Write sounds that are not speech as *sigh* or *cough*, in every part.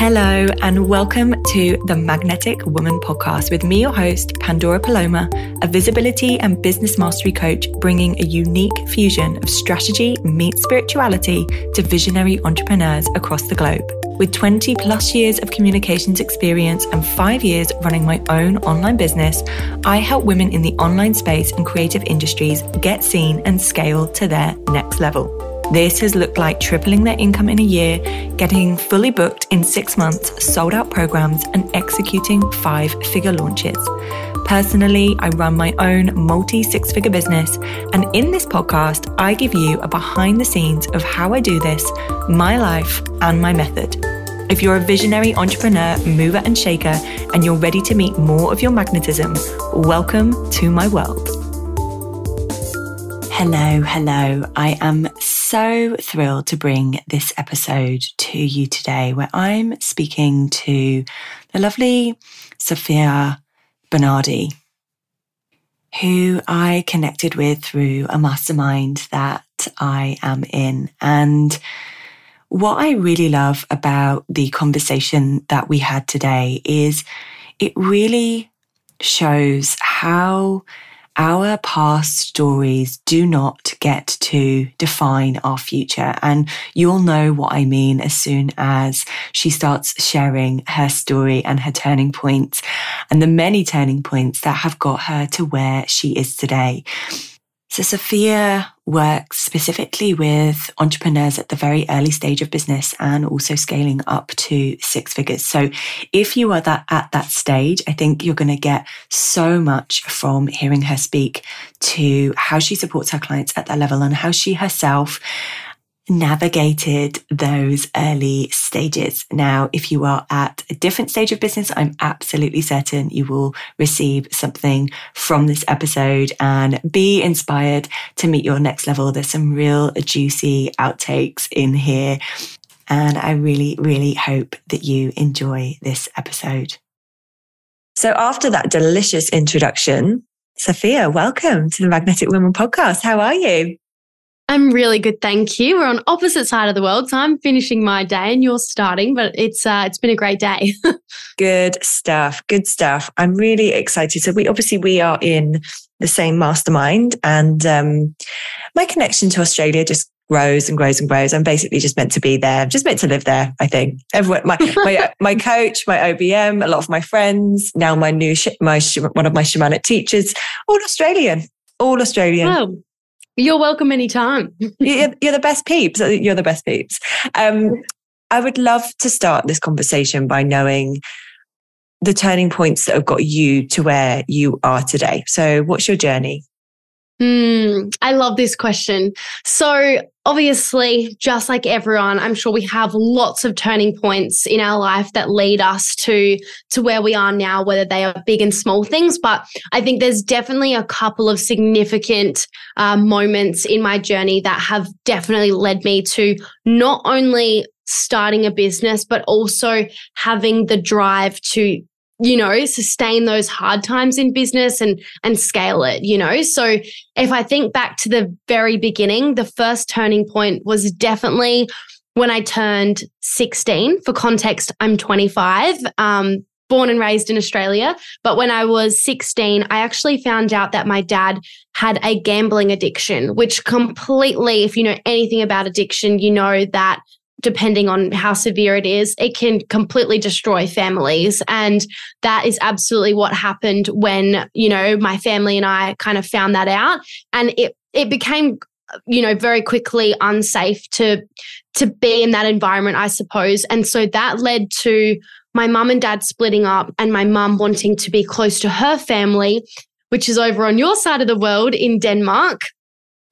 Hello, and welcome to the Magnetic Woman podcast with me, your host, Pandora Paloma, a visibility and business mastery coach bringing a unique fusion of strategy meets spirituality to visionary entrepreneurs across the globe. With 20 plus years of communications experience and five years running my own online business, I help women in the online space and creative industries get seen and scale to their next level. This has looked like tripling their income in a year, getting fully booked in six months, sold out programs, and executing five figure launches. Personally, I run my own multi six figure business, and in this podcast, I give you a behind the scenes of how I do this, my life, and my method. If you're a visionary entrepreneur, mover, and shaker, and you're ready to meet more of your magnetism, welcome to my world. Hello, hello. I am so thrilled to bring this episode to you today, where I'm speaking to the lovely Sofia Bernardi, who I connected with through a mastermind that I am in. And what I really love about the conversation that we had today is it really shows how our past stories do not get to define our future. And you'll know what I mean as soon as she starts sharing her story and her turning points and the many turning points that have got her to where she is today. So Sofia works specifically with entrepreneurs at the very early stage of business and also scaling up to six figures. So if you are that at that stage, I think you're going to get so much from hearing her speak to how she supports her clients at that level and how she herself navigated those early stages. Now, if you are at a different stage of business, I'm absolutely certain you will receive something from this episode and be inspired to meet your next level. There's some real juicy outtakes in here. And I really, really hope that you enjoy this episode. So after that delicious introduction, Sofia, welcome to the Magnetic Women podcast. How are you? I'm really good, thank you. We're on opposite side of the world, so I'm finishing my day and you're starting, but it's uh, it's been a great day. *laughs* good stuff, good stuff. I'm really excited. So we obviously we are in the same mastermind, and um, my connection to Australia just grows and grows and grows. I'm basically just meant to be there, just meant to live there. I think everyone, my *laughs* my my coach, my OBM, a lot of my friends, now my new my one of my shamanic teachers, all Australian, all Australian. You're welcome anytime. *laughs* you're, you're the best peeps. You're the best peeps. Um, I would love to start this conversation by knowing the turning points that have got you to where you are today. So, what's your journey? Mm, I love this question. So, obviously, just like everyone, I'm sure we have lots of turning points in our life that lead us to to where we are now, whether they are big and small things. But I think there's definitely a couple of significant uh, moments in my journey that have definitely led me to not only starting a business, but also having the drive to you know sustain those hard times in business and and scale it you know? So if i think back to the very beginning the first turning point was definitely when i turned 16 for context i'm 25 um, born and raised in australia. But when i was 16 i actually found out that my dad had a gambling addiction which completely if you know anything about addiction you know that depending on how severe it is, it can completely destroy families. And that is absolutely what happened when, you know, my family and I kind of found that out. And it it became you know very quickly unsafe to to be in that environment i suppose and so that led to my mum and dad splitting up and my mum wanting to be close to her family which is over on your side of the world in denmark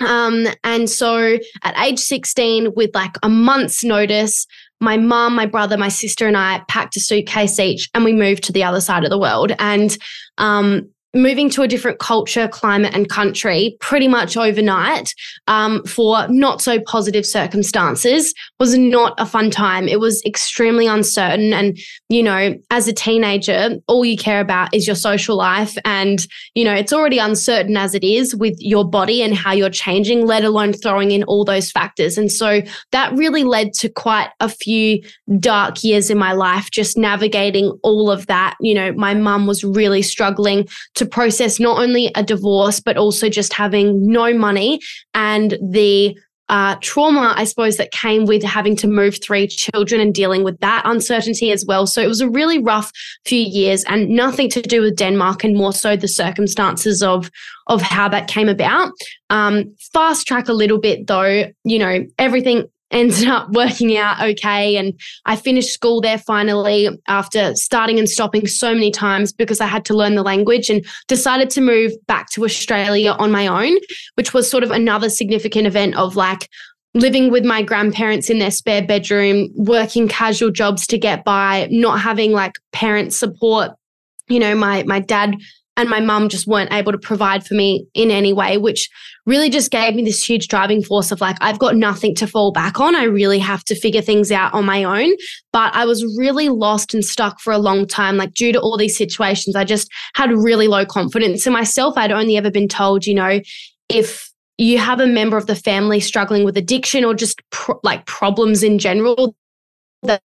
um, and so at age 16, with like a month's notice, my mum, my brother, my sister, and I packed a suitcase each and we moved to the other side of the world. And um, moving to a different culture, climate, and country pretty much overnight um, for not so positive circumstances was not a fun time. It was extremely uncertain. And, you know, as a teenager, all you care about is your social life. And, you know, it's already uncertain as it is with your body and how you're changing, let alone throwing in all those factors. And so that really led to quite a few dark years in my life, just navigating all of that. You know, my mum was really struggling to process not only a divorce, but also just having no money and the uh, trauma, I suppose, that came with having to move three children and dealing with that uncertainty as well. So it was a really rough few years and nothing to do with Denmark and more so the circumstances of, of how that came about. Um, fast track a little bit though, you know, everything ended up working out okay. And I finished school there finally after starting and stopping so many times because I had to learn the language and decided to move back to Australia on my own, which was sort of another significant event of like, living with my grandparents in their spare bedroom, working casual jobs to get by, not having like parent support. You know, my my dad and my mum just weren't able to provide for me in any way, which really just gave me this huge driving force of like, I've got nothing to fall back on. I really have to figure things out on my own. But I was really lost and stuck for a long time. Like, due to all these situations, I just had really low confidence in myself. I'd only ever been told, you know, if you have a member of the family struggling with addiction or just pro- like problems in general, that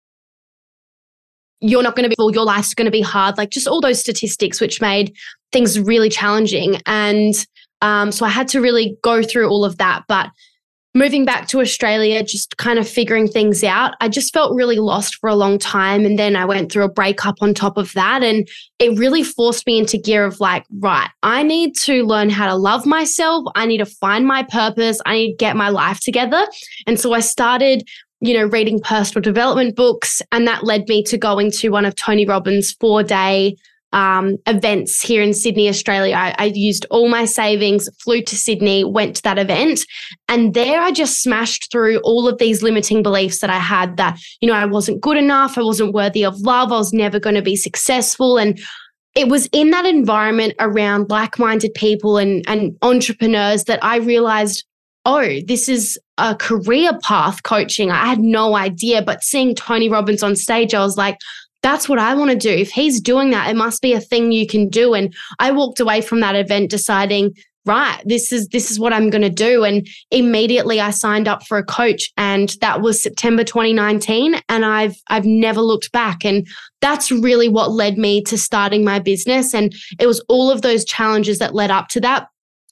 you're not going to be, your life's going to be hard. Like just all those statistics, which made things really challenging. And um, so I had to really go through all of that. But moving back to Australia, just kind of figuring things out, I just felt really lost for a long time. And then I went through a breakup on top of that. And it really forced me into gear of like, right, I need to learn how to love myself. I need to find my purpose. I need to get my life together. And so I started you know, reading personal development books. And that led me to going to one of Tony Robbins' four day um, events here in Sydney, Australia. I, I, used all my savings, flew to Sydney, went to that event. And there I just smashed through all of these limiting beliefs that I had that, you know, I wasn't good enough, I wasn't worthy of love, I was never going to be successful. And it was in that environment around like minded people and, and entrepreneurs that I realized oh, this is a career path coaching. I had no idea. But seeing Tony Robbins on stage, I was like, that's what I want to do. If he's doing that, it must be a thing you can do. And I walked away from that event deciding, right, this is this is what I'm going to do. And immediately I signed up for a coach and that was September 2019 and I've I've never looked back and that's really what led me to starting my business and it was all of those challenges that led up to that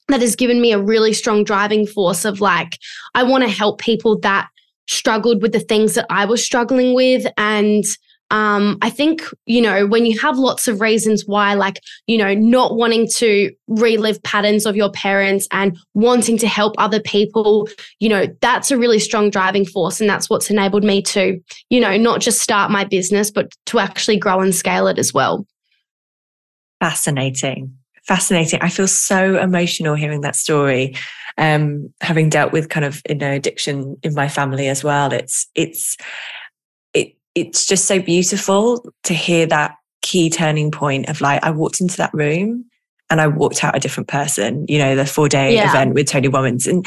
that has given me a really strong driving force of like, I want to help people that struggled with the things that I was struggling with. And um, I think, you know, when you have lots of reasons why, like, you know, not wanting to relive patterns of your parents and wanting to help other people, you know, that's a really strong driving force. And that's what's enabled me to, you know, not just start my business, but to actually grow and scale it as well. Fascinating fascinating. I feel so emotional hearing that story. Um, having dealt with kind of you know addiction in my family as well. It's it's it it's just so beautiful to hear that key turning point of like I walked into that room and I walked out a different person. You know, the four day yeah. event with Tony Robbins and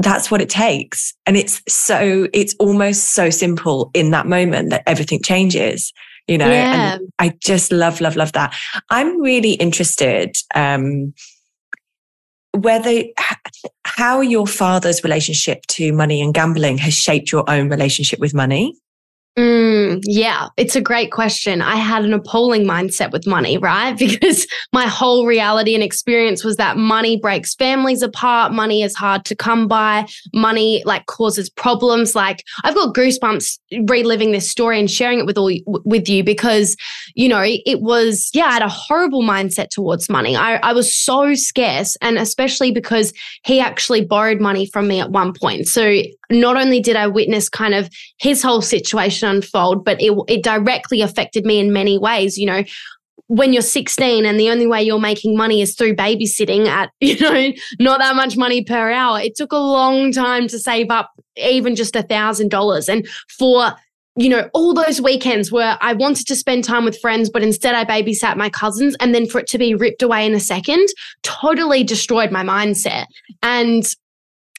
that's what it takes. And it's so, it's almost so simple in that moment that everything changes you know yeah. and i just love love love that i'm really interested um whether how your father's relationship to money and gambling has shaped your own relationship with money Mm, yeah, it's a great question. I had an appalling mindset with money, right? *laughs* Because my whole reality and experience was that money breaks families apart. Money is hard to come by. Money like causes problems. Like I've got goosebumps reliving this story and sharing it with all with you because, you know, it was, yeah, I had a horrible mindset towards money. I, I was so scarce. And especially because he actually borrowed money from me at one point. So not only did I witness kind of his whole situation unfold, but it, it directly affected me in many ways. You know, when you're 16 and the only way you're making money is through babysitting at, *laughs* you know, not that much money per hour, it took a long time to save up even just a thousand dollars. And for you know, all those weekends where I wanted to spend time with friends, but instead I babysat my cousins. And then for it to be ripped away in a second totally destroyed my mindset. And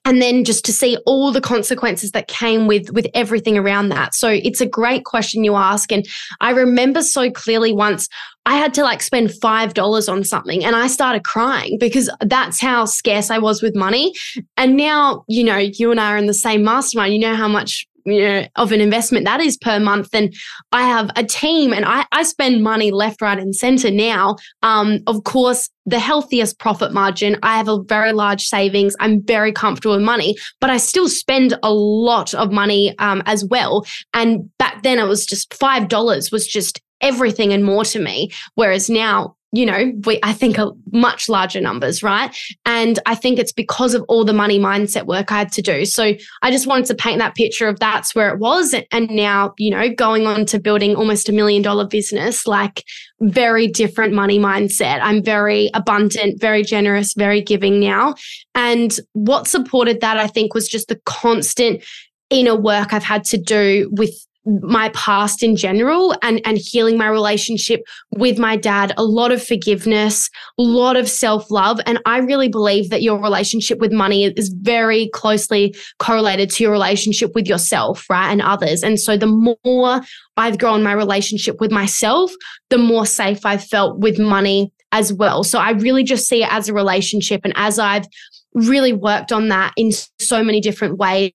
and then just to see all the consequences that came with with everything around that. So it's a great question you ask. And i remember so clearly once i had to like spend five dollars on something and i started crying because that's how scarce i was with money. And now you know you and i are in the same mastermind. You know how much you know, of an investment that is per month, then I have a team and I, I spend money left, right, and center now. Um, of course, the healthiest profit margin. I have a very large savings. I'm very comfortable with money, but I still spend a lot of money um, as well. And back then it was just $5 was just everything and more to me. Whereas now you know, we, I think are much larger numbers, right? And I think it's because of all the money mindset work I had to do. So I just wanted to paint that picture of that's where it was. And now, you know, going on to building almost a million dollar business, like very different money mindset. I'm very abundant, very generous, very giving now. And what supported that, I think, was just the constant inner work I've had to do with my past in general and and healing my relationship with my dad. A lot of forgiveness a lot of self-love. And i really believe that your relationship with money is very closely correlated to your relationship with yourself right and others. And so the more i've grown my relationship with myself the more safe i've felt with money as well. So i really just see it as a relationship. And as i've really worked on that in so many different ways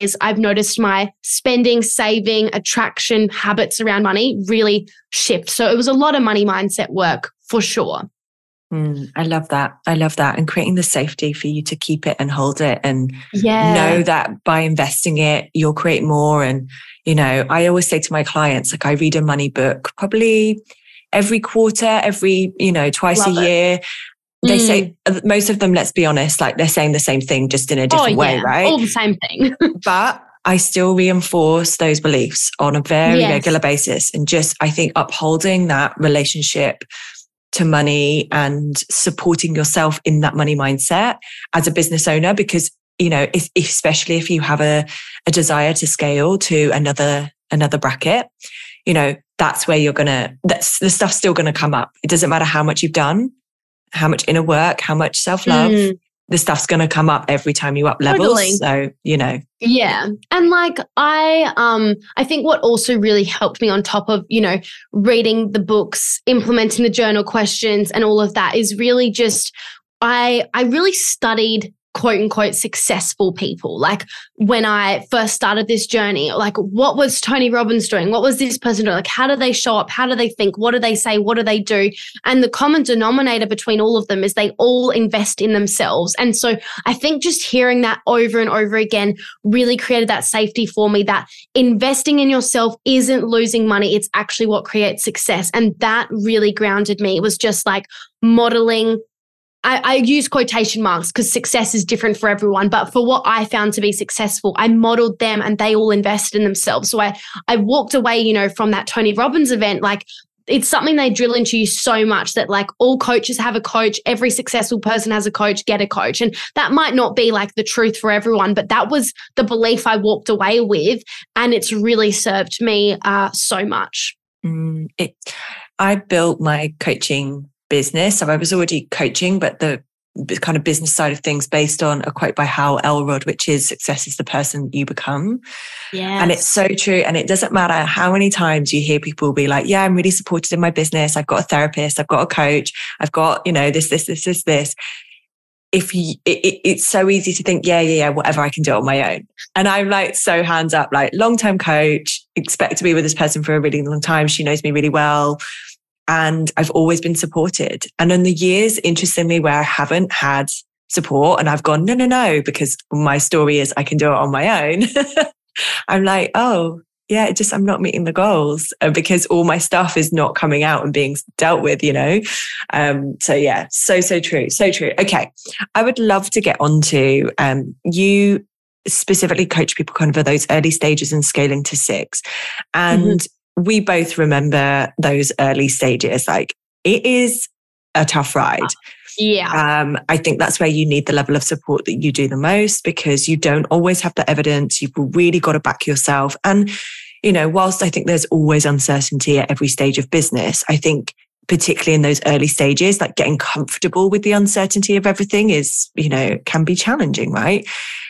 is I've noticed my spending, saving, attraction habits around money really shift. So it was a lot of money mindset work for sure. Mm, I love that. I love that. And creating the safety for you to keep it and hold it and yeah. know that by investing it, you'll create more. And, you know, I always say to my clients, like I read a money book probably every quarter, every, you know, twice love a year. It they mm. say most of them let's be honest like they're saying the same thing just in a different oh, yeah. way right all the same thing *laughs* but i still reinforce those beliefs on a very yes. regular basis and just i think upholding that relationship to money and supporting yourself in that money mindset as a business owner because you know if, especially if you have a, a desire to scale to another another bracket you know that's where you're gonna that's the stuff's still gonna come up it doesn't matter how much you've done how much inner work, how much self love. Mm. The stuff's going to come up every time you up levels. Totally. So, you know. Yeah. And like I um I think what also really helped me on top of, you know, reading the books, implementing the journal questions and all of that is really just I I really studied quote unquote successful people. Like when I first started this journey, like what was Tony Robbins doing? What was this person doing? Like how do they show up? How do they think? What do they say? What do they do? And the common denominator between all of them is they all invest in themselves. And so I think just hearing that over and over again really created that safety for me that investing in yourself isn't losing money. It's actually what creates success. And that really grounded me. It was just like modeling I, I use quotation marks because success is different for everyone. But for what I found to be successful, I modeled them and they all invested in themselves. So I, I walked away, you know, from that Tony Robbins event, like it's something they drill into you so much that like all coaches have a coach every successful person has a coach get a coach and that might not be like the truth for everyone but that was the belief i walked away with and it's really served me uh, so much mm, it, i built my coaching business. So I was already coaching, but the kind of business side of things based on a quote by Hal Elrod, which is success is the person you become. Yeah. And it's so true. And it doesn't matter how many times you hear people be like, yeah, I'm really supported in my business. I've got a therapist. I've got a coach. I've got, you know, this, this, this, this, this. If you, it, it's so easy to think, yeah, yeah, yeah, whatever, I can do it on my own. And I'm like, so hands up, like long term coach, expect to be with this person for a really long time. She knows me really well and I've always been supported. And in the years, interestingly, where I haven't had support and I've gone, no, no, no, because my story is I can do it on my own. *laughs* I'm like, oh, yeah, just I'm not meeting the goals uh, because all my stuff is not coming out and being dealt with, you know. Um, so yeah, so so true, so true. Okay, I would love to get onto um, you specifically coach people kind of at those early stages and scaling to six, and mm-hmm we both remember those early stages. Like it is a tough ride. Yeah. Um, I think that's where you need the level of support that you do the most because you don't always have the evidence. You've really got to back yourself. And, you you know, whilst I think there's always uncertainty at every stage of business, I think particularly in those early stages, like getting comfortable with the uncertainty of everything is, you know, can be challenging, right?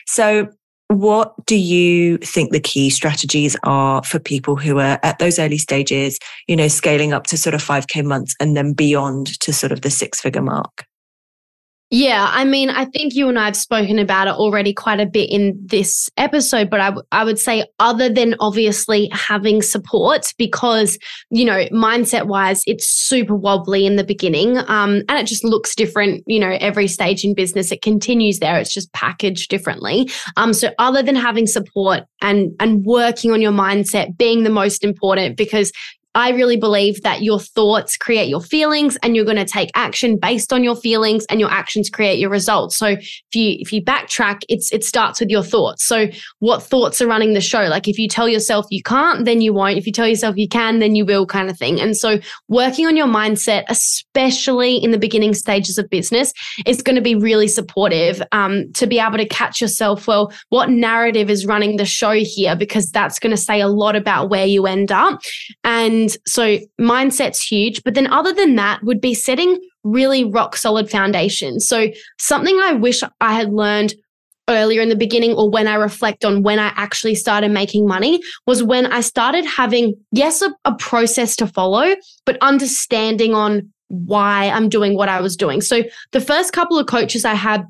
So what do you think the key strategies are for people who are at those early stages, you know, scaling up to sort of 5K months and then beyond to sort of the six figure mark? Yeah, I mean, I think you and I have spoken about it already quite a bit in this episode, but I, w- I would say, other than obviously having support, because, you know, mindset wise, it's super wobbly in the beginning um, and it just looks different, you know, every stage in business. It continues there, it's just packaged differently. Um, so, other than having support and, and working on your mindset being the most important, because I really believe that your thoughts create your feelings and you're going to take action based on your feelings and your actions create your results. So if you if you backtrack, it's it starts with your thoughts. So what thoughts are running the show? Like if you tell yourself you can't, then you won't. If you tell yourself you can, then you will kind of thing. And so working on your mindset, especially in the beginning stages of business, is going to be really supportive um, to be able to catch yourself. Well, what narrative is running the show here? Because that's going to say a lot about where you end up. And and so mindset's huge. But then, other than that, would be setting really rock solid foundations. So, something I wish I had learned earlier in the beginning or when I reflect on when I actually started making money was when I started having, yes, a, a, process to follow, but understanding on why I'm doing what I was doing. So the first couple of coaches I had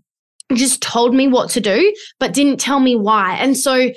just told me what to do, but didn't tell me why. And so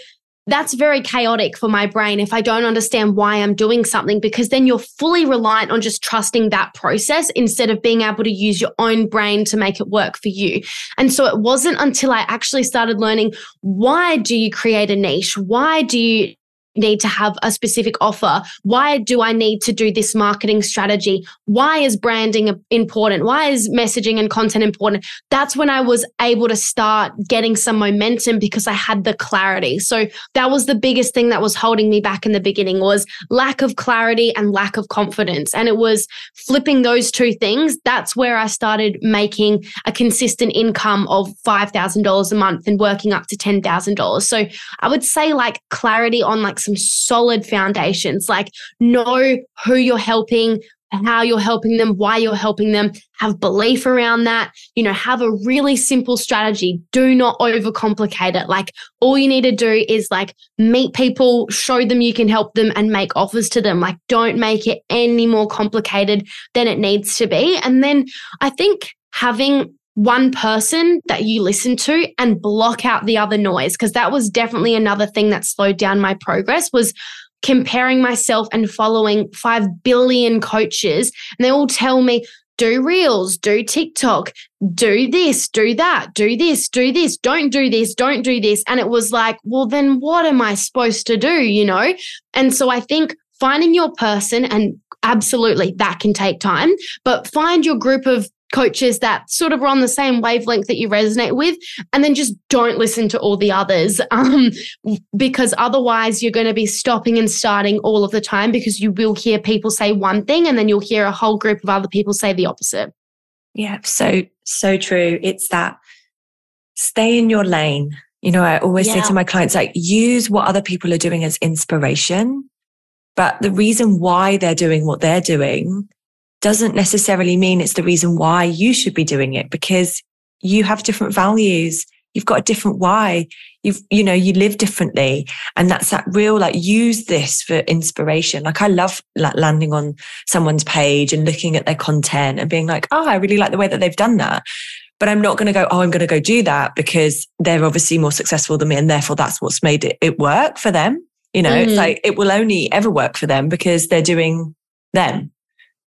that's very chaotic for my brain if I don't understand why I'm doing something, because then you're fully reliant on just trusting that process instead of being able to use your own brain to make it work for you. And so it wasn't until I actually started learning why do you create a niche? Why do you need to have a specific offer? Why do I need to do this marketing strategy? Why is branding important? Why is messaging and content important? That's when I was able to start getting some momentum because I had the clarity. So that was the biggest thing that was holding me back in the beginning was lack of clarity and lack of confidence. And it was flipping those two things. That's where I started making a consistent income of $5,000 a month and working up to $10,000. So I would say like clarity on like some solid foundations, like know who you're helping, how you're helping them, why you're helping them, have belief around that, you know, have a really simple strategy. Do not overcomplicate it. Like all you need to do is like meet people, show them you can help them and make offers to them. Like don't make it any more complicated than it needs to be. And then I think having one person that you listen to and block out the other noise because that was definitely another thing that slowed down my progress was comparing myself and following 5 billion coaches. And they all tell me do reels do tiktok do this do that do this do this don't do this don't do this. And it was like well then what am i supposed to do? You know? And so i think finding your person and absolutely that can take time but find your group of coaches that sort of are on the same wavelength that you resonate with and then just don't listen to all the others *laughs* um, because otherwise you're going to be stopping and starting all of the time because you will hear people say one thing and then you'll hear a whole group of other people say the opposite. Yeah so so true. It's that stay in your lane. You know i always yeah. say to my clients like use what other people are doing as inspiration but the reason why they're doing what they're doing doesn't necessarily mean it's the reason why you should be doing it because you have different values. You've got a different why. You've, you know, you live differently. And that's that real, like, use this for inspiration. Like, I love like landing on someone's page and looking at their content and being like, oh, I really like the way that they've done that. But I'm not going to go, oh, I'm going to go do that because they're obviously more successful than me. And therefore, that's what's made it, it work for them. You know, mm. it's like it will only ever work for them because they're doing them.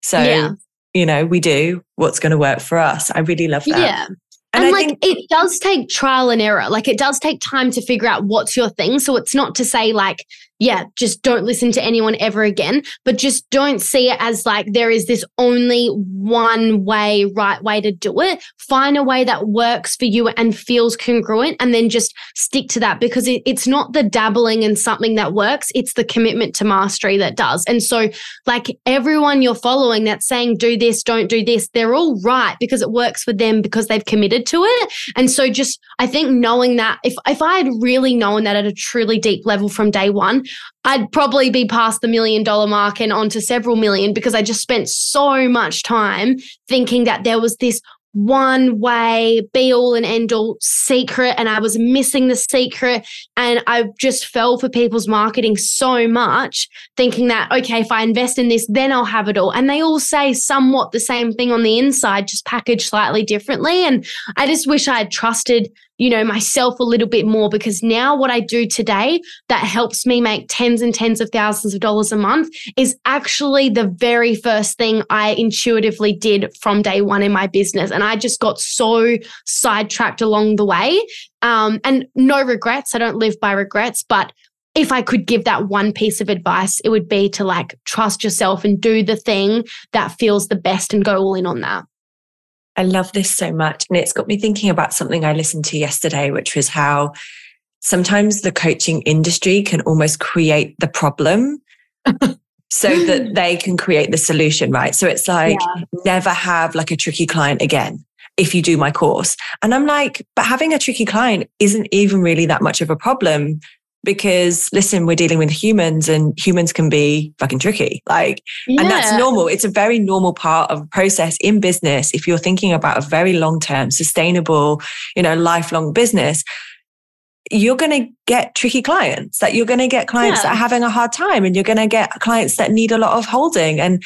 So, yeah. you know, we do what's going to work for us. I really love that. Yeah. And, and like think- it does take trial and error. Like it does take time to figure out what's your thing. So it's not to say like yeah, just don't listen to anyone ever again, but just don't see it as like there is this only one way, right way to do it. Find a way that works for you and feels congruent, and then just stick to that because it, it's not the dabbling in something that works, it's the commitment to mastery that does. And so, like everyone you're following that's saying, do this, don't do this, they're all right because it works for them because they've committed to it. And so, just I think knowing that if, if I had really known that at a truly deep level from day one, I'd probably be past the million dollar mark and onto several million because I just spent so much time thinking that there was this one way, be all and end all secret. And I was missing the secret. And I just fell for people's marketing so much, thinking that, okay, if I invest in this, then I'll have it all. And they all say somewhat the same thing on the inside, just packaged slightly differently. And I just wish I had trusted you know, myself a little bit more because now what I do today that helps me make tens and tens of thousands of dollars a month is actually the very first thing I intuitively did from day one in my business. And I just got so sidetracked along the way. Um, and no regrets. I don't live by regrets, but if I could give that one piece of advice, it would be to like trust yourself and do the thing that feels the best and go all in on that. I love this so much. And it's got me thinking about something I listened to yesterday, which was how sometimes the coaching industry can almost create the problem *laughs* so that they can create the solution, right? So it's like, yeah. never have like a tricky client again if you do my course. And I'm like, but having a tricky client isn't even really that much of a problem because listen, we're dealing with humans and humans can be fucking tricky. Like, yeah. and that's normal. It's a very normal part of process in business. If you're thinking about a very long term, sustainable, you know, lifelong business, you're going to get tricky clients that you're going to get clients yeah. that are having a hard time and you're going to get clients that need a lot of holding. And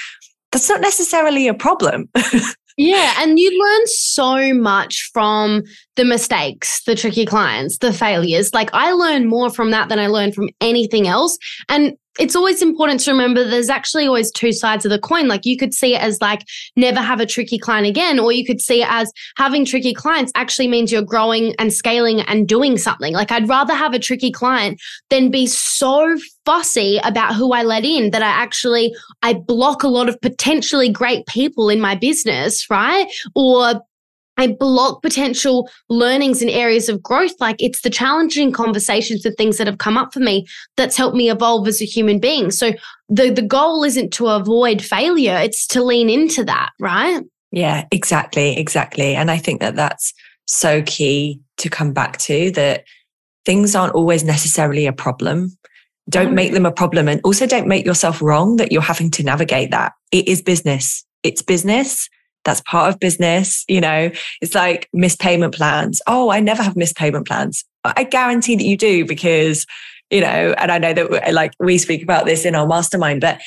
that's not necessarily a problem. *laughs* Yeah. And you learn so much from the mistakes, the tricky clients, the failures. Like I learn more from that than I learn from anything else. And it's always important to remember there's actually always two sides of the coin. Like you could see it as like never have a tricky client again, or you could see it as having tricky clients actually means you're growing and scaling and doing something. Like I'd rather have a tricky client than be so fussy about who I let in that I actually I block a lot of potentially great people in my business, right? Or I block potential learnings and areas of growth. Like it's the challenging conversations and things that have come up for me that's helped me evolve as a human being. So the the goal isn't to avoid failure; it's to lean into that, right? Yeah, exactly, exactly. And I think that that's so key to come back to that things aren't always necessarily a problem. Don't make mm. them a problem, and also don't make yourself wrong that you're having to navigate that. It is business. It's business that's part of business. You know, it's like missed payment plans. Oh, I never have missed payment plans. I guarantee that you do because, you know, and I know that like we speak about this in our mastermind, but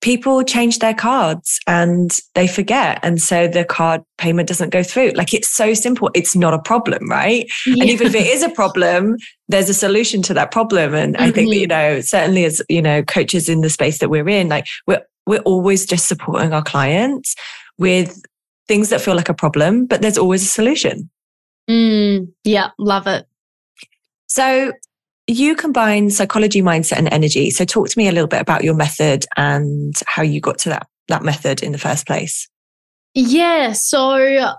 people change their cards and they forget. And so the card payment doesn't go through. Like it's so simple. It's not a problem, right? Yeah. And even if it is a problem, there's a solution to that problem. And mm-hmm. I think you mm-hmm. know, certainly as, you know, coaches in the space that we're in, like we're, we're always just supporting our clients with things that feel like a problem, but there's always a solution. Mm, yeah, love it. So you combine psychology, mindset, and energy. So talk to me a little bit about your method and how you got to that that method in the first place. Yeah. So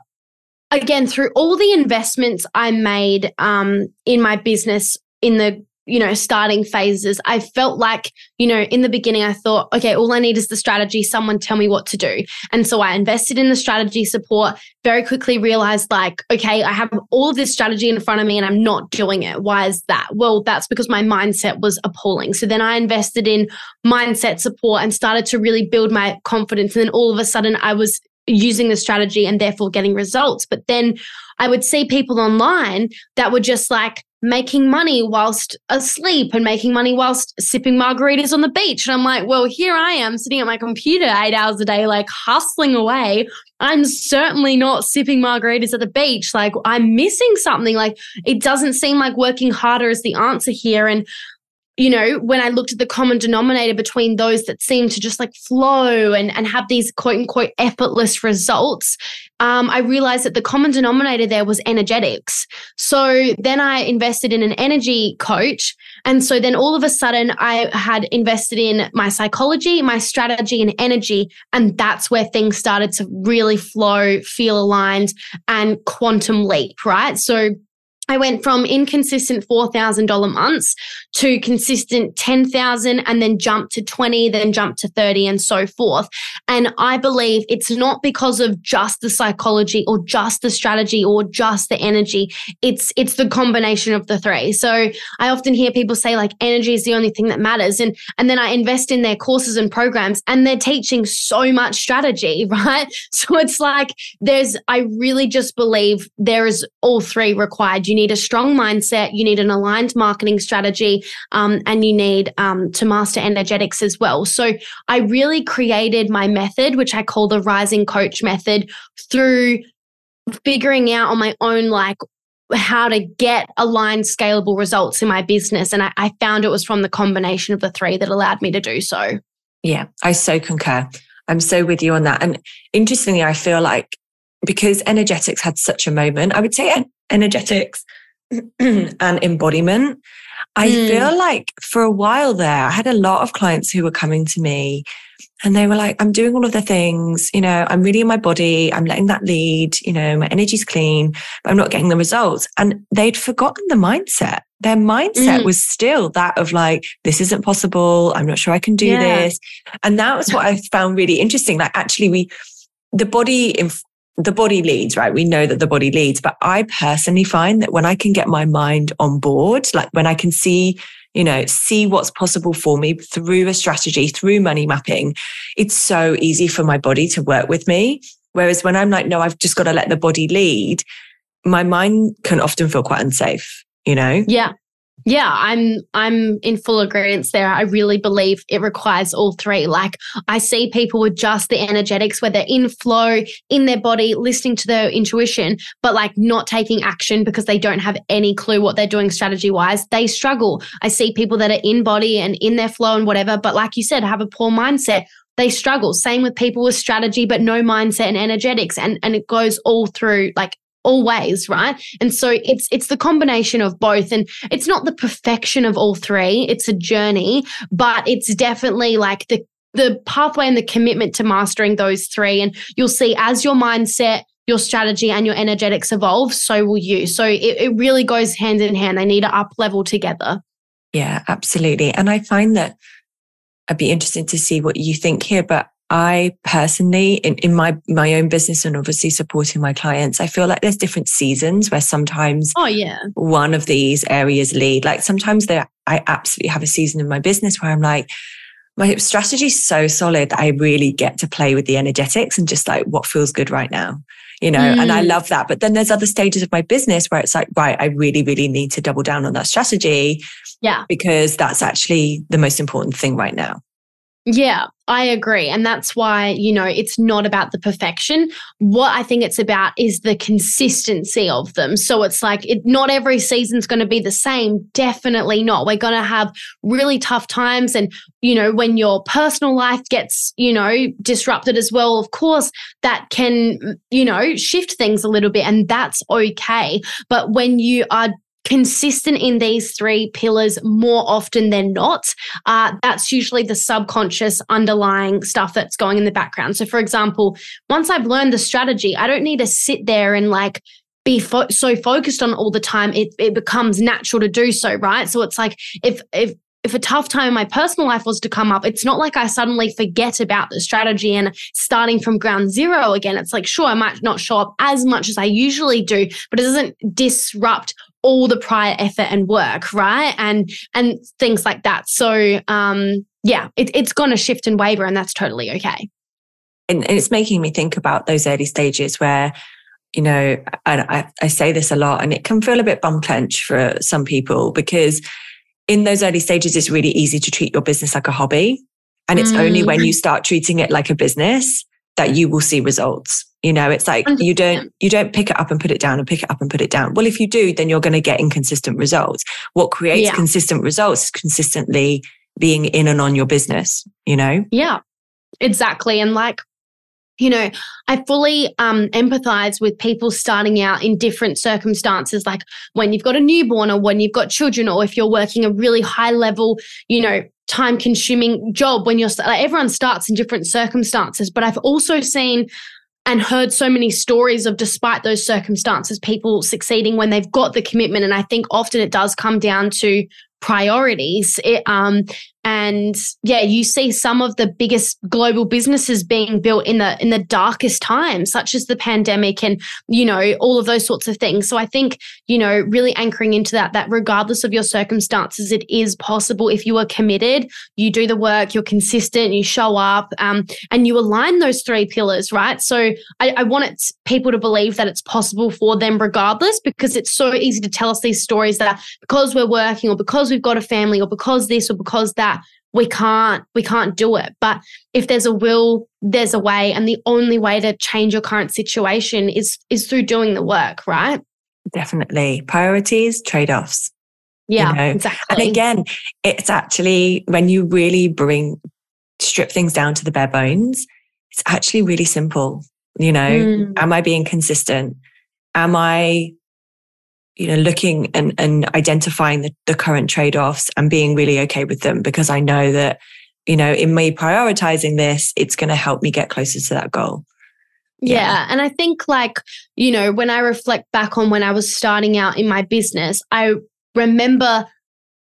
again, through all the investments I made um, in my business in the you know, starting phases, I felt like, you know, in the beginning, I thought, okay, all I need is the strategy. Someone tell me what to do. And so I invested in the strategy support, very quickly realized, like, okay, I have all of this strategy in front of me and I'm not doing it. Why is that? Well, that's because my mindset was appalling. So then I invested in mindset support and started to really build my confidence. And then all of a sudden, I was using the strategy and therefore getting results. But then I would see people online that were just like, making money whilst asleep and making money whilst sipping margaritas on the beach. And I'm like, well, here I am sitting at my computer eight hours a day, like hustling away. I'm certainly not sipping margaritas at the beach. Like, I'm missing something. Like, it doesn't seem like working harder is the answer here. And you know, when I looked at the common denominator between those that seem to just like flow and, and have these quote unquote effortless results, um, I realized that the common denominator there was energetics. So then I invested in an energy coach. And so then all of a sudden I had invested in my psychology, my strategy, and energy. And that's where things started to really flow, feel aligned, and quantum leap, right? So I went from inconsistent $4,000 months to consistent 10,000 and then jumped to 20, then jumped to 30 and so forth. And I believe it's not because of just the psychology or just the strategy or just the energy. It's it's the combination of the three. So I often hear people say like energy is the only thing that matters and and then I invest in their courses and programs and they're teaching so much strategy, *laughs* right? So it's like there's I really just believe there is all three required. You need a strong mindset, you need an aligned marketing strategy, um, and you need um, to master energetics as well. So I really created my method, which I call the rising coach method, through figuring out on my own, like, how to get aligned, scalable results in my business. And I, I found it was from the combination of the three that allowed me to do so. Yeah, I so concur. I'm so with you on that. And interestingly, I feel like because energetics had such a moment, I would say energetics *clears throat* and embodiment. I mm. feel like for a while there, I had a lot of clients who were coming to me and they were like, I'm doing all of the things, you know, I'm really in my body, I'm letting that lead, you know, my energy's clean, but I'm not getting the results. And they'd forgotten the mindset. Their mindset mm. was still that of like, this isn't possible. I'm not sure I can do yeah. this. And that was what I found really interesting. Like, actually, we, the body the body leads, right? We know that the body leads, but I personally find that when I can get my mind on board, like when I can see, you know, see what's possible for me through a strategy, through money mapping, it's so easy for my body to work with me. Whereas when I'm like, no, I've just got to let the body lead, my mind can often feel quite unsafe, you know? Yeah. Yeah, I'm I'm in full agreement there. I really believe it requires all three. Like I see people with just the energetics where they're in flow in their body, listening to their intuition, but like not taking action because they don't have any clue what they're doing strategy wise. They struggle. I see people that are in body and in their flow and whatever, but like you said, have a poor mindset they struggle. Same with people with strategy, but no mindset and energetics. And, and it goes all through like always right? And so it's it's the combination of both and it's not the perfection of all three it's a journey but it's definitely like the the pathway and the commitment to mastering those three and you'll see as your mindset your strategy and your energetics evolve so will you. So it, it really goes hand in hand. They need to up level together. Yeah absolutely. And i find that i'd be interested to see what you think here but I personally, in, in my my own business and obviously supporting my clients, I feel like there's different seasons where sometimes oh yeah one of these areas lead. Like sometimes there, I absolutely have a season in my business where I'm like, my strategy is so solid that I really get to play with the energetics and just like what feels good right now, you know, mm. and I mm. love that. But then there's other stages of my business where it's like, right, I really, really need to double down on that strategy. Yeah. Because that's actually the most important thing right now. Yeah, I agree. And that's why, you know, it's not about the perfection. What I think it's about is the consistency of them. So it's like it, not every season's going to be the same. Definitely not. We're going to have really tough times. And, you know, when your personal life gets, you know, disrupted as well, of course, that can, you know, shift things a little bit. And that's okay. But when you are consistent in these three pillars more often than not, uh, that's usually the subconscious underlying stuff that's going in the background. So, for example, once I've learned the strategy, I don't need to sit there and like be fo- so focused on all the time. It it becomes natural to do so, right? So it's like if if if a tough time in my personal life was to come up, it's not like I suddenly forget about the strategy and starting from ground zero again. It's like, sure, I might not show up as much as I usually do, but it doesn't disrupt all the prior effort and work, right? And and things like that. So um, yeah, it, it's going to shift and waver, and that's totally okay. And, and it's making me think about those early stages where you know, I, I say this a lot, and it can feel a bit bum clench for some people because in those early stages, it's really easy to treat your business like a hobby. And it's mm. only when you start treating it like a business that you will see results. You know, it's like you don't you don't pick it up and put it down and pick it up and put it down. Well, if you do, then you're going to get inconsistent results. What creates yeah. consistent results is consistently being in and on your business, you know? Yeah. Exactly. And like you know, I fully um, empathize with people starting out in different circumstances, like when you've got a newborn or when you've got children, or if you're working a really high level, you know, time consuming job when you're like everyone starts in different circumstances. But I've also seen and heard so many stories of despite those circumstances people succeeding when they've got the commitment and i think often it does come down to priorities. It, um, and yeah, you see some of the biggest global businesses being built in the in the darkest times, such as the pandemic, and you know all of those sorts of things. So I think you know really anchoring into that that regardless of your circumstances, it is possible if you are committed, you do the work, you're consistent, you show up, um, and you align those three pillars, right? So I, I want it, people to believe that it's possible for them regardless, because it's so easy to tell us these stories that because we're working or because we've got a family or because this or because that we can't we can't do it. But if there's a will there's a way. And the only way to change your current situation is is through doing the work right definitely priorities trade-offs yeah you know? exactly and again it's actually when you really bring strip things down to the bare bones it's actually really simple you know mm. am i being consistent am i you know, looking and, and identifying the, the current trade offs and being really okay with them because I know that, you know, in me prioritizing this, it's going to help me get closer to that goal. Yeah. yeah. And I think, like, you know, when I reflect back on when I was starting out in my business, I remember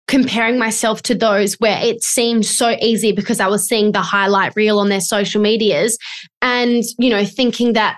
comparing myself to those where it seemed so easy because I was seeing the highlight reel on their social medias and, you know, thinking that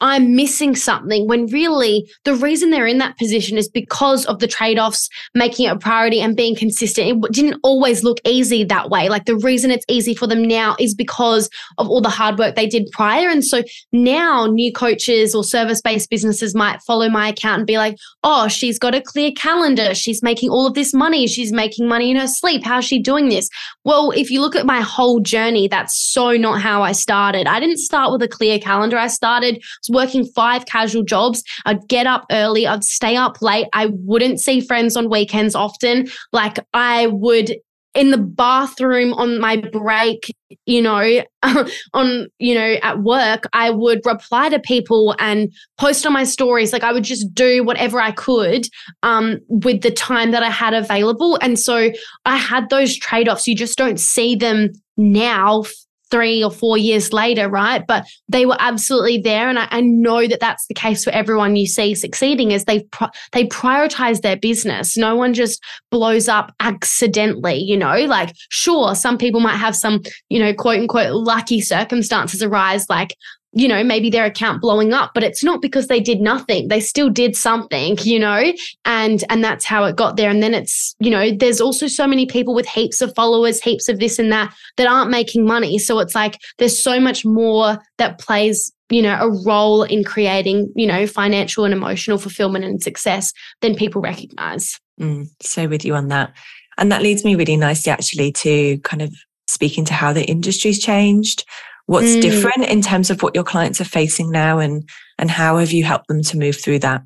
I'm missing something when really the reason they're in that position is because of the trade offs, making it a priority and being consistent. It didn't always look easy that way. Like the reason it's easy for them now is because of all the hard work they did prior. And so now new coaches or service based businesses might follow my account and be like, oh, she's got a clear calendar. She's making all of this money. She's making money in her sleep. How's she doing this? Well, if you look at my whole journey, that's so not how I started. I didn't start with a clear calendar. I started working five casual jobs. I'd get up early, I'd stay up late. I wouldn't see friends on weekends often. Like I would in the bathroom on my break, you know, *laughs* on, you know, at work, I would reply to people and post on my stories. Like I would just do whatever I could um, with the time that I had available. And so I had those trade offs. You just don't see them now three or four years later, right? But they were absolutely there, and I, I know that that's the case for everyone you see succeeding. Is they they prioritize their business. No one just blows up accidentally. You know, like sure, some people might have some you know quote unquote lucky circumstances arise, like you know, maybe their account blowing up, but it's not because they did nothing. They still did something, you know, and and that's how it got there. And then it's, you know, there's also so many people with heaps of followers, heaps of this and that that aren't making money. So it's like there's so much more that plays, you know, a role in creating, you know, financial and emotional fulfillment and success than people recognize. Mm, so with you on that. And that leads me really nicely actually to kind of speaking to how the industry's changed What's mm. different in terms of what your clients are facing now and and how have you helped them to move through that?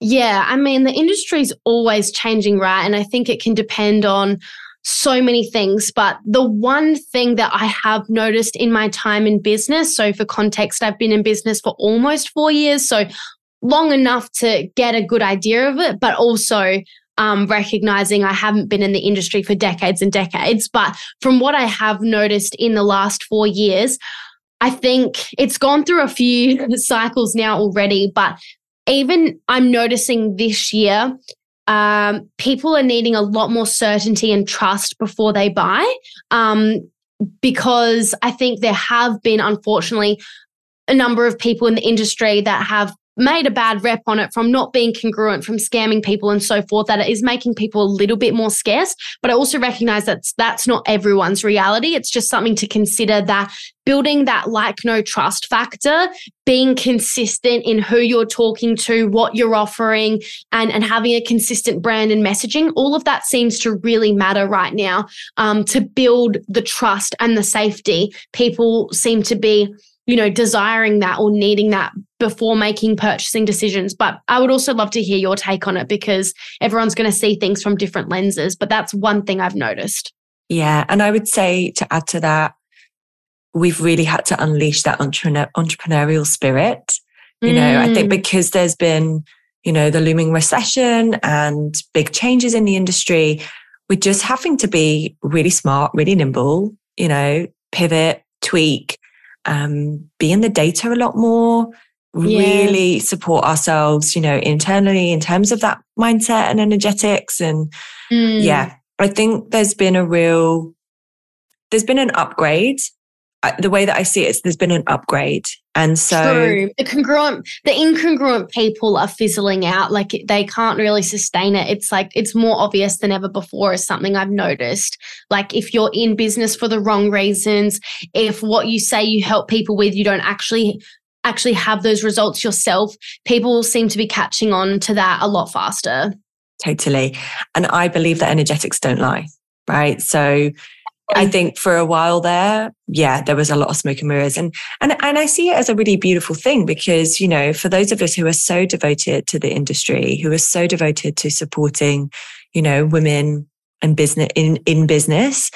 Yeah, I mean the industry's always changing, right? And I think it can depend on so many things, but the one thing that I have noticed in my time in business, so for context, I've been in business for almost 4 years, so long enough to get a good idea of it, but also um, recognizing I haven't been in the industry for decades and decades. But from what I have noticed in the last four years, I think it's gone through a few *laughs* cycles now already. But even I'm noticing this year, um, people are needing a lot more certainty and trust before they buy. Um, because I think there have been, unfortunately, a number of people in the industry that have made a bad rep on it from not being congruent, from scamming people and so forth, that it is making people a little bit more scarce. But I also recognize that that's not everyone's reality. It's just something to consider that building that like no trust factor, being consistent in who you're talking to, what you're offering, and, and having a consistent brand and messaging, all of that seems to really matter right now um, to build the trust and the safety. People seem to be you know, desiring that or needing that before making purchasing decisions. But I would also love to hear your take on it because everyone's going to see things from different lenses. But that's one thing I've noticed. Yeah. And I would say to add to that, we've really had to unleash that entrepreneur, entrepreneurial spirit. You mm. know, I think mm. because there's been, you know, the looming recession and big changes in the industry, we're just having to be really smart, really nimble, you know, pivot, tweak, um, be in the data a lot more, yeah. really support ourselves, you know, internally in terms of that mindset and energetics. And mm. yeah, I think there's been a real, there's been an upgrade the way that I see it is there's been an upgrade. And so True. the congruent, the incongruent people are fizzling out. Like they can't really sustain it. It's like it's more obvious than ever before, is something I've noticed. Like if you're in business for the wrong reasons, if what you say you help people with, you don't actually actually have those results yourself, people seem to be catching on to that a lot faster. Totally. And I believe that energetics don't lie, right? So I think for a while there, yeah, there was a lot of smoke and mirrors. And, and, and I see it as a really beautiful thing because, you know, for those of us who are so devoted to the industry, who are so devoted to supporting, you know, women and business in, in business,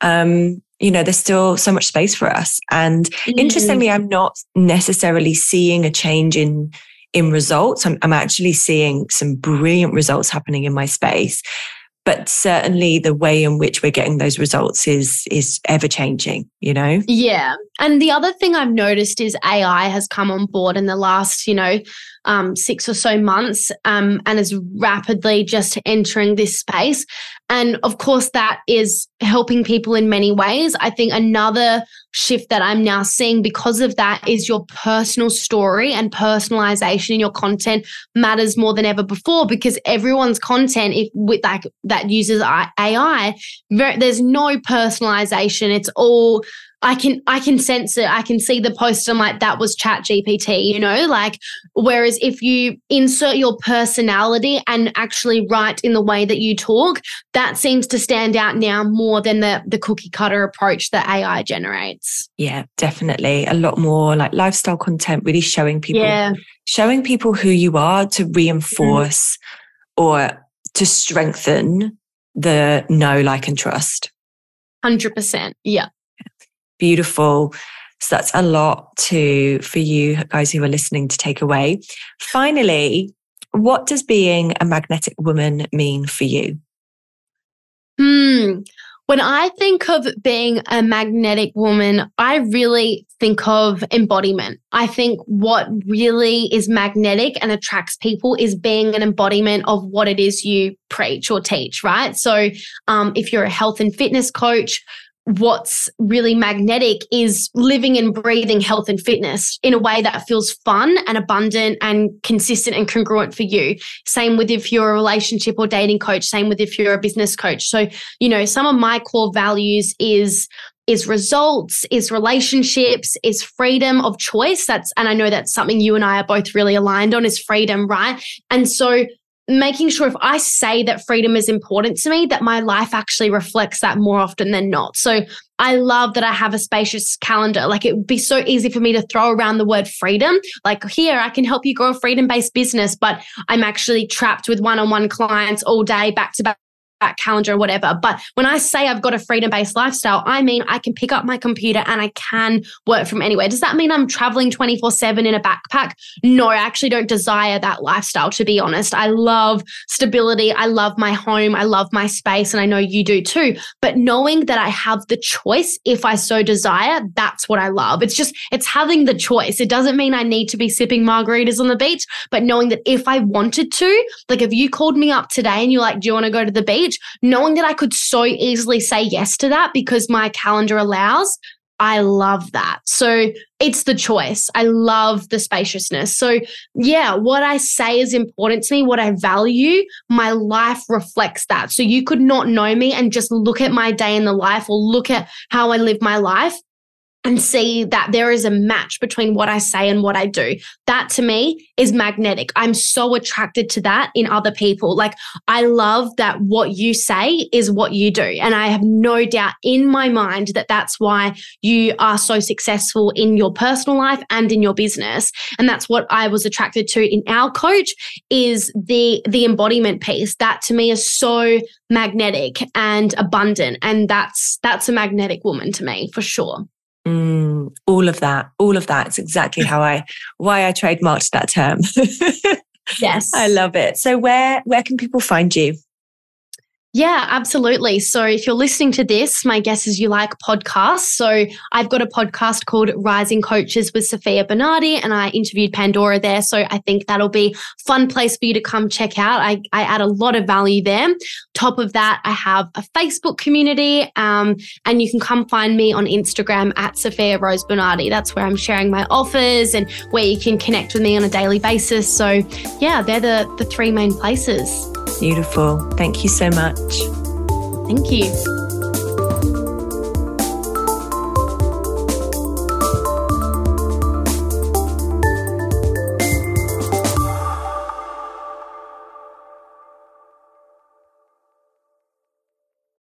um, you know, there's still so much space for us. And mm-hmm. interestingly, I'm not necessarily seeing a change in, in results. I'm, I'm actually seeing some brilliant results happening in my space but certainly the way in which we're getting those results is is ever changing you know? Yeah. And the other thing i've noticed is ai has come on board in the last you know um, six or so months um, and is rapidly just entering this space. And of course, that is helping people in many ways. I think another shift that I'm now seeing because of that is your personal story and personalization in your content matters more than ever before because everyone's content, if with like that uses AI, there's no personalization. It's all I can I can sense it. I can see the post. I'm like, that was Chat GPT, you know? Like, whereas if you insert your personality and actually write in the way that you talk, that seems to stand out now more than the the cookie cutter approach that AI generates. Yeah, definitely. A lot more like lifestyle content, really showing people yeah. showing people who you are to reinforce mm. or to strengthen the know, like, and trust. 100%. Yeah beautiful. So that's a lot to for you guys who are listening to take away. Finally, what does being a magnetic woman mean for you? Hmm. When I think of being a magnetic woman, I really think of embodiment. I think what really is magnetic and attracts people is being an embodiment of what it is you preach or teach, right? So, um, if you're a health and fitness coach, what's really magnetic is living and breathing health and fitness in a way that feels fun and abundant and consistent and congruent for you. Same with if you're a relationship or dating coach, same with if you're a business coach. So, you know, some of my core values is is results, is relationships, is freedom of choice. That's, and I know that's something you and I are both really aligned on is freedom, right? And so making sure if I say that freedom is important to me, that my life actually reflects that more often than not. So I love that I have a spacious calendar. Like it would be so easy for me to throw around the word freedom. Like here, I can help you grow a freedom based business, but I'm actually trapped with one on one clients all day, back to back calendar or whatever. But when I say I've got a freedom based lifestyle, I mean I can pick up my computer and I can work from anywhere. Does that mean I'm traveling 24 7 in a backpack? No, I actually don't desire that lifestyle, to be honest. I love stability. I love my home. I love my space. And I know you do too. But knowing that I have the choice if I so desire, that's what I love. It's just, it's having the choice. It doesn't mean I need to be sipping margaritas on the beach, but knowing that if I wanted to, like if you called me up today and you're like, do you want to go to the beach? Knowing that I could so easily say yes to that because my calendar allows, I love that. So it's the choice. I love the spaciousness. So, yeah, what I say is important to me, what I value, my life reflects that. So, you could not know me and just look at my day in the life or look at how I live my life and see that there is a match between what I say and what I do. That to me is magnetic. I'm so attracted to that in other people. Like, I love that what you say is what you do. And I have no doubt in my mind that that's why you are so successful in your personal life and in your business. And that's what I was attracted to in our coach is the, the embodiment piece. That to me is so magnetic and abundant. And that's, that's a magnetic woman to me for sure. Mm, all of that, all of that. It's exactly how I, why I trademarked that term. *laughs* yes. I love it. So where, where can people find you? Yeah, absolutely. So if you're listening to this, my guess is you like podcasts. So I've got a podcast called Rising Coaches with Sofia Bernardi, and I interviewed Pandora there. So I think that'll be fun place for you to come check out. I, I add a lot of value there. Top of that, I have a Facebook community, um, and you can come find me on Instagram at Sofia Rose Bernardi. That's where I'm sharing my offers and where you can connect with me on a daily basis. So yeah, they're the, the three main places. Beautiful. Thank you so much. Thank you.